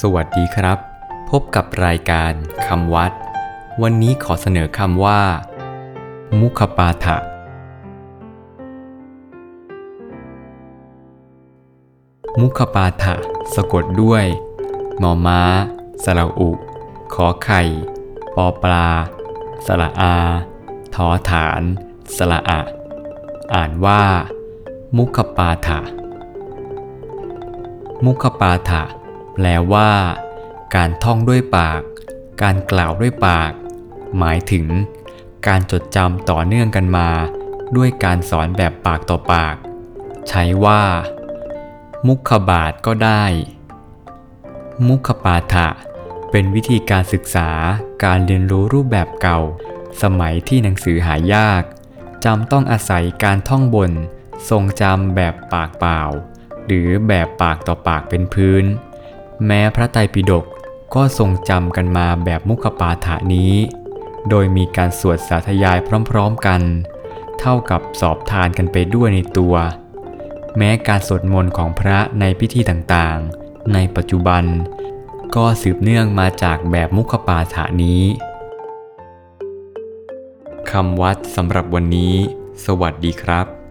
สวัสดีครับ พบกับรายการคำวัด วันนี้ขอเสนอคำว่า มุขปาฐะมุขปาฐะสะกดด้วยมอม้า สระอุ ขอไข่ ปอปลา สระอาทอฐาน สระอะ อ่านว่า มุขปาฐะมุขปาฐะ แปลว่า การท่องด้วยปาก การกล่าวด้วยปาก หมายถึง การจดจำต่อเนื่องกันมา ด้วยการสอนแบบปากต่อปาก ใช้ว่า มุขบาทก็ได้ มุขปาฐะเป็นวิธีการศึกษาการเรียนรู้รูปแบบเก่า สมัยที่หนังสือหายากจำต้องอาศัยการท่องบน ทรงจำแบบปากเปล่า หรือแบบปากต่อปากเป็นพื้น แม้พระไตรปิฎกก็ทรงจำกันมาแบบมุขปาฐานี้ โดยมีการสวดสาธยายพร้อมๆกัน เท่ากับสอบทานกันไปด้วยในตัว แม้การสวดมนต์ของพระในพิธีต่างๆ ในปัจจุบัน ก็สืบเนื่องมาจากแบบมุขปาฐานี้คำวัดสำหรับวันนี้ สวัสดีครับ